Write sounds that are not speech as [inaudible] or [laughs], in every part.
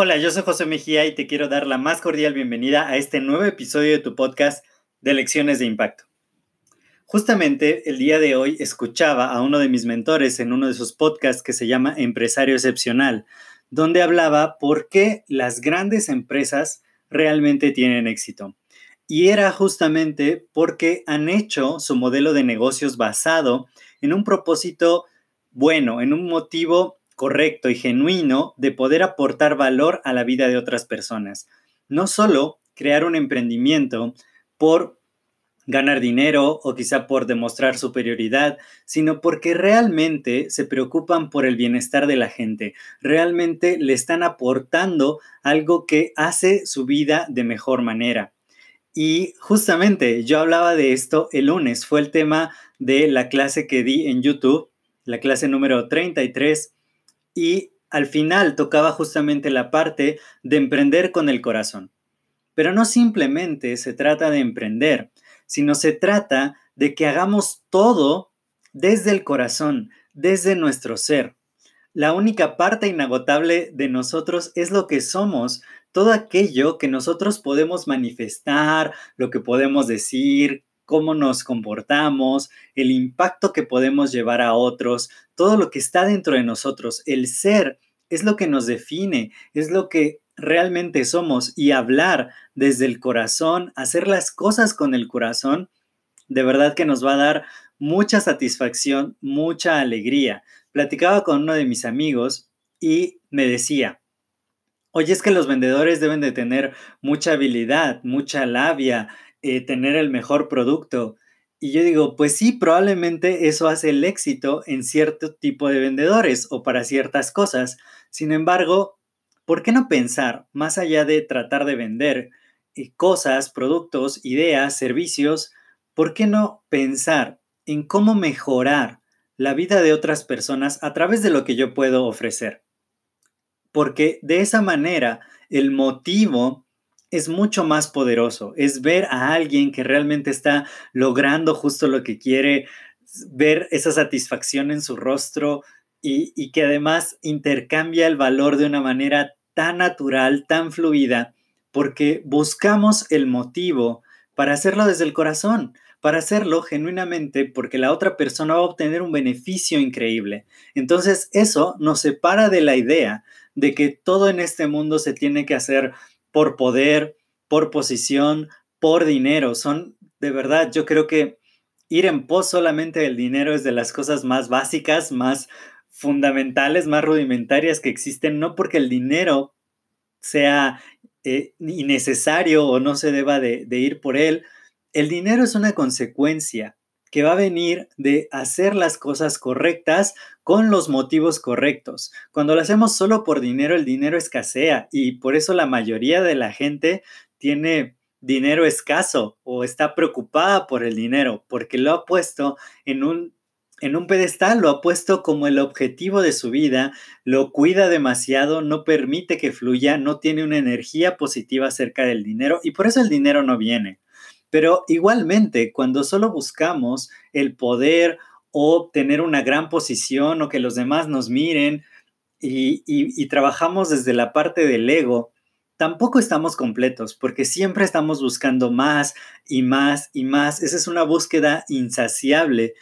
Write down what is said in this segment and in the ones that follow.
Hola, yo soy José Mejía y te quiero dar la más cordial bienvenida a este nuevo episodio de tu podcast de Lecciones de Impacto. Justamente el día de hoy escuchaba a uno de mis mentores en uno de sus podcasts que se llama Empresario Excepcional, donde hablaba por qué las grandes empresas realmente tienen éxito. Y era justamente porque han hecho su modelo de negocios basado en un propósito bueno, en un motivo correcto y genuino de poder aportar valor a la vida de otras personas. No solo crear un emprendimiento por ganar dinero o quizá por demostrar superioridad, sino porque realmente se preocupan por el bienestar de la gente, realmente le están aportando algo que hace su vida de mejor manera. Y justamente yo hablaba de esto el lunes, fue el tema de la clase que di en YouTube, la clase número 33, y al final tocaba justamente la parte de emprender con el corazón. Pero no simplemente se trata de emprender, sino se trata de que hagamos todo desde el corazón, desde nuestro ser. La única parte inagotable de nosotros es lo que somos, todo aquello que nosotros podemos manifestar, lo que podemos decir, cómo nos comportamos, el impacto que podemos llevar a otros, todo lo que está dentro de nosotros, el ser, es lo que nos define, es lo que realmente somos y hablar desde el corazón, hacer las cosas con el corazón, de verdad que nos va a dar mucha satisfacción, mucha alegría. Platicaba con uno de mis amigos y me decía, oye, es que los vendedores deben de tener mucha habilidad, mucha labia, eh, tener el mejor producto. Y yo digo, pues sí, probablemente eso hace el éxito en cierto tipo de vendedores o para ciertas cosas. Sin embargo, ¿por qué no pensar más allá de tratar de vender eh, cosas, productos, ideas, servicios? ¿Por qué no pensar en cómo mejorar la vida de otras personas a través de lo que yo puedo ofrecer? Porque de esa manera el motivo es mucho más poderoso, es ver a alguien que realmente está logrando justo lo que quiere, ver esa satisfacción en su rostro y, que además intercambia el valor de una manera tan natural, tan fluida, porque buscamos el motivo para hacerlo desde el corazón, para hacerlo genuinamente porque la otra persona va a obtener un beneficio increíble. Entonces eso nos separa de la idea de que todo en este mundo se tiene que hacer por poder, por posición, por dinero. Son, de verdad, yo creo que ir en pos solamente del dinero es de las cosas más básicas, más fundamentales, más rudimentarias que existen, no porque el dinero sea eh, innecesario o no se deba de ir por él. El dinero es una consecuencia que va a venir de hacer las cosas correctas con los motivos correctos. Cuando lo hacemos solo por dinero, el dinero escasea y por eso la mayoría de la gente tiene dinero escaso o está preocupada por el dinero porque lo ha puesto en un en un pedestal, lo ha puesto como el objetivo de su vida, lo cuida demasiado, no permite que fluya, no tiene una energía positiva acerca del dinero y por eso el dinero no viene. Pero igualmente, cuando solo buscamos el poder o tener una gran posición o que los demás nos miren y, trabajamos desde la parte del ego, tampoco estamos completos porque siempre estamos buscando más y más y más. Esa es una búsqueda insaciable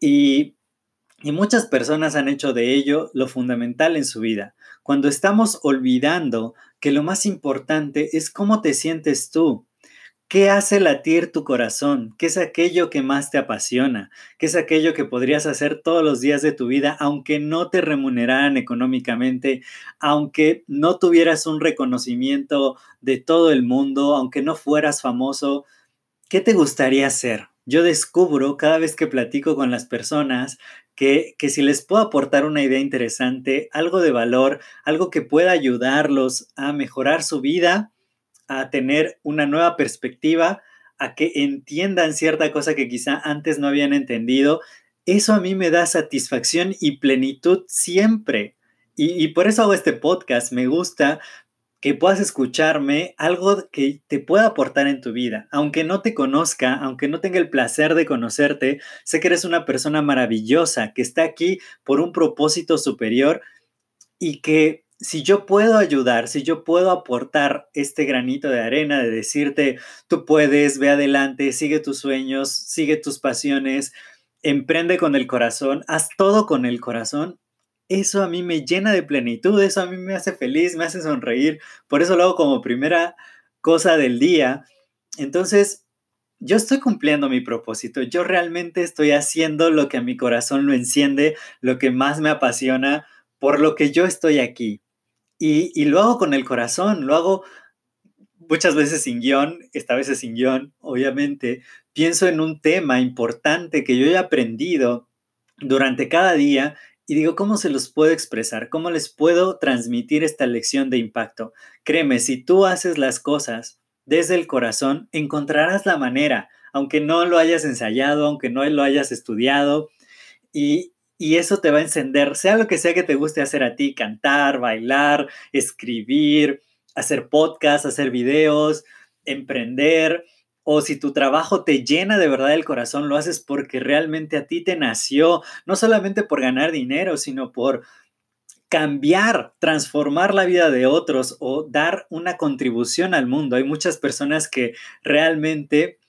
y, y muchas personas han hecho de ello lo fundamental en su vida. Cuando estamos olvidando que lo más importante es cómo te sientes tú, ¿Qué hace latir tu corazón? ¿Qué es aquello que más te apasiona? ¿Qué es aquello que podrías hacer todos los días de tu vida aunque no te remuneraran económicamente, aunque no tuvieras un reconocimiento de todo el mundo, aunque no fueras famoso? ¿Qué te gustaría hacer? Yo descubro cada vez que platico con las personas que, que si les puedo aportar una idea interesante, algo de valor, algo que pueda ayudarlos a mejorar su vida, a tener una nueva perspectiva, a que entiendan cierta cosa que quizá antes no habían entendido, eso a mí me da satisfacción y plenitud siempre. Y, por eso hago este podcast. Me gusta que puedas escucharme algo que te pueda aportar en tu vida. Aunque no te conozca, aunque no tenga el placer de conocerte, sé que eres una persona maravillosa, que está aquí por un propósito superior y que si yo puedo ayudar, si yo puedo aportar este granito de arena de decirte, tú puedes, ve adelante, sigue tus sueños, sigue tus pasiones, emprende con el corazón, haz todo con el corazón, eso a mí me llena de plenitud, eso a mí me hace feliz, me hace sonreír, por eso lo hago como primera cosa del día. Entonces, yo estoy cumpliendo mi propósito, yo realmente estoy haciendo lo que a mi corazón lo enciende, lo que más me apasiona, por lo que yo estoy aquí. Y, y lo hago con el corazón, lo hago muchas veces sin guion, esta vez sin guion, obviamente. Pienso en un tema importante que yo he aprendido durante cada día y digo, ¿cómo se los puedo expresar? ¿Cómo les puedo transmitir esta lección de impacto? Créeme, si tú haces las cosas desde el corazón, encontrarás la manera, aunque no lo hayas ensayado, aunque no lo hayas estudiado, y, y eso te va a encender, sea lo que sea que te guste hacer a ti, cantar, bailar, escribir, hacer podcast, hacer videos, emprender, o si tu trabajo te llena de verdad el corazón, lo haces porque realmente a ti te nació, no solamente por ganar dinero, sino por cambiar, transformar la vida de otros o dar una contribución al mundo. Hay muchas personas que realmente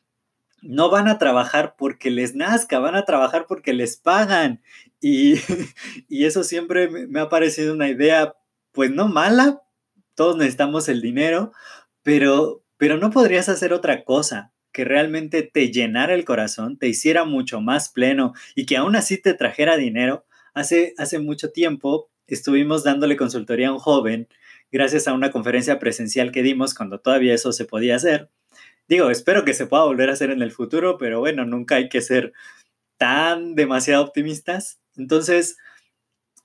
no van a trabajar porque les nazca, van a trabajar porque les pagan. Y, [laughs] y eso siempre me ha parecido una idea, pues no mala, todos necesitamos el dinero, pero, pero no podrías hacer otra cosa que realmente te llenara el corazón, te hiciera mucho más pleno y que aún así te trajera dinero. Hace, hace mucho tiempo estuvimos dándole consultoría a un joven gracias a una conferencia presencial que dimos cuando todavía eso se podía hacer. Digo, espero que se pueda volver a hacer en el futuro, pero bueno, nunca hay que ser tan demasiado optimistas. Entonces,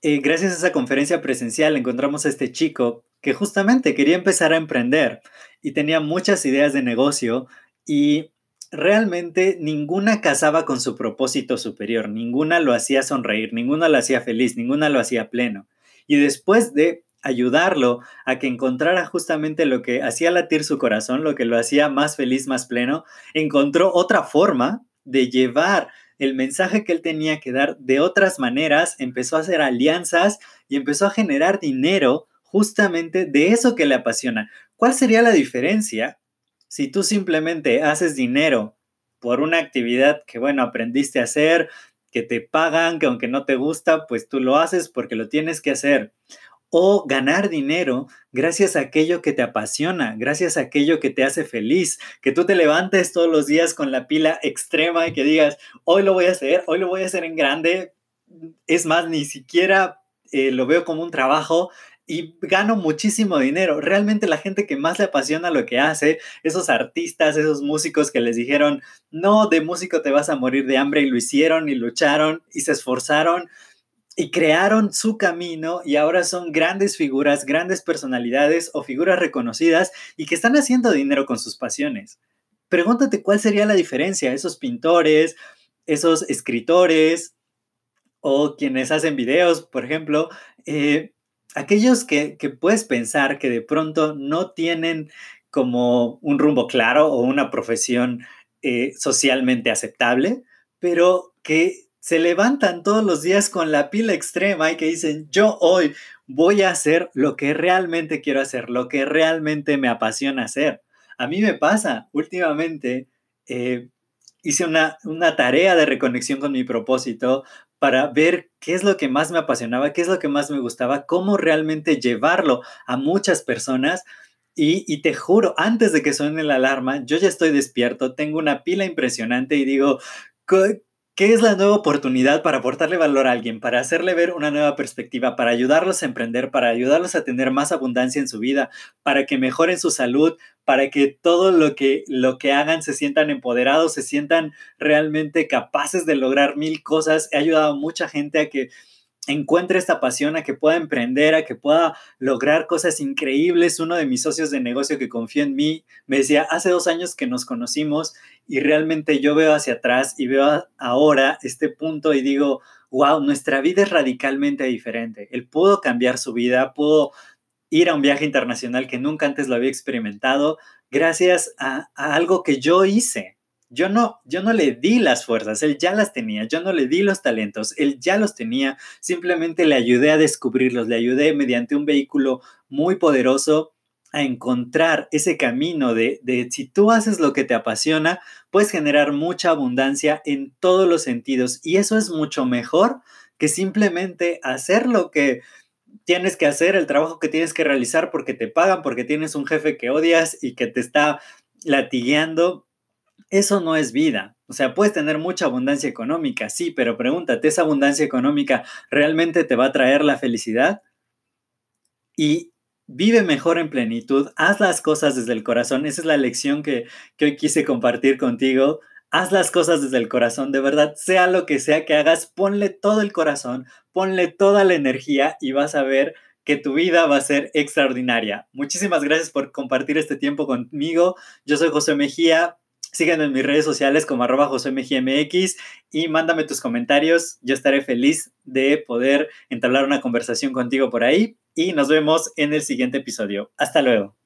eh, gracias a esa conferencia presencial encontramos a este chico que justamente quería empezar a emprender y tenía muchas ideas de negocio y realmente ninguna casaba con su propósito superior, ninguna lo hacía sonreír, ninguna lo hacía feliz, ninguna lo hacía pleno. Y después de ayudarlo a que encontrara justamente lo que hacía latir su corazón, lo que lo hacía más feliz, más pleno, encontró otra forma de llevar el mensaje que él tenía que dar de otras maneras, empezó a hacer alianzas y empezó a generar dinero justamente de eso que le apasiona. ¿Cuál sería la diferencia si tú simplemente haces dinero por una actividad que, bueno, aprendiste a hacer, que te pagan, que aunque no te gusta, pues tú lo haces porque lo tienes que hacer? O ganar dinero gracias a aquello que te apasiona, gracias a aquello que te hace feliz, que tú te levantes todos los días con la pila extrema y que digas, hoy lo voy a hacer, hoy lo voy a hacer en grande. Es más, ni siquiera eh, lo veo como un trabajo, y gano muchísimo dinero. Realmente la gente que más le apasiona lo que hace, esos artistas, esos músicos que les dijeron, no, de músico te vas a morir de hambre y lo hicieron y lucharon y se esforzaron y crearon su camino y ahora son grandes figuras, grandes personalidades o figuras reconocidas y que están haciendo dinero con sus pasiones. Pregúntate cuál sería la diferencia, esos pintores, esos escritores o quienes hacen videos, por ejemplo, eh, aquellos que, puedes pensar que de pronto no tienen como un rumbo claro o una profesión eh, socialmente aceptable, pero que se levantan todos los días con la pila extrema y que dicen, yo hoy voy a hacer lo que realmente quiero hacer, lo que realmente me apasiona hacer. A mí me pasa, últimamente eh, hice una, una tarea de reconexión con mi propósito para ver qué es lo que más me apasionaba, qué es lo que más me gustaba, cómo realmente llevarlo a muchas personas. Y, te juro, antes de que suene la alarma, yo ya estoy despierto, tengo una pila impresionante y digo, ¿Qué es la nueva oportunidad para aportarle valor a alguien, para hacerle ver una nueva perspectiva, para ayudarlos a emprender, para ayudarlos a tener más abundancia en su vida, para que mejoren su salud, para que todo lo que, lo que hagan se sientan empoderados, se sientan realmente capaces de lograr mil cosas? He ayudado a mucha gente a que encuentre esta pasión, a que pueda emprender, a que pueda lograr cosas increíbles. Uno de mis socios de negocio que confía en mí me decía, hace dos años que nos conocimos y realmente yo veo hacia atrás y veo ahora este punto y digo, wow, nuestra vida es radicalmente diferente. Él pudo cambiar su vida, pudo ir a un viaje internacional que nunca antes lo había experimentado gracias a, algo que yo hice. Yo no, yo no le di las fuerzas, él ya las tenía, yo no le di los talentos, él ya los tenía, simplemente le ayudé a descubrirlos, le ayudé mediante un vehículo muy poderoso a encontrar ese camino de, de si tú haces lo que te apasiona, puedes generar mucha abundancia en todos los sentidos y eso es mucho mejor que simplemente hacer lo que tienes que hacer, el trabajo que tienes que realizar porque te pagan, porque tienes un jefe que odias y que te está latigueando eso no es vida. O sea, puedes tener mucha abundancia económica, sí, pero pregúntate, ¿esa abundancia económica realmente te va a traer la felicidad? Y vive mejor en plenitud, haz las cosas desde el corazón. Esa es la lección que, hoy quise compartir contigo. Haz las cosas desde el corazón, de verdad, sea lo que sea que hagas, ponle todo el corazón, ponle toda la energía y vas a ver que tu vida va a ser extraordinaria. Muchísimas gracias por compartir este tiempo conmigo. Yo soy José Mejía. Sígueme en mis redes sociales como arroba josemgmx y mándame tus comentarios. Yo estaré feliz de poder entablar una conversación contigo por ahí y nos vemos en el siguiente episodio. Hasta luego.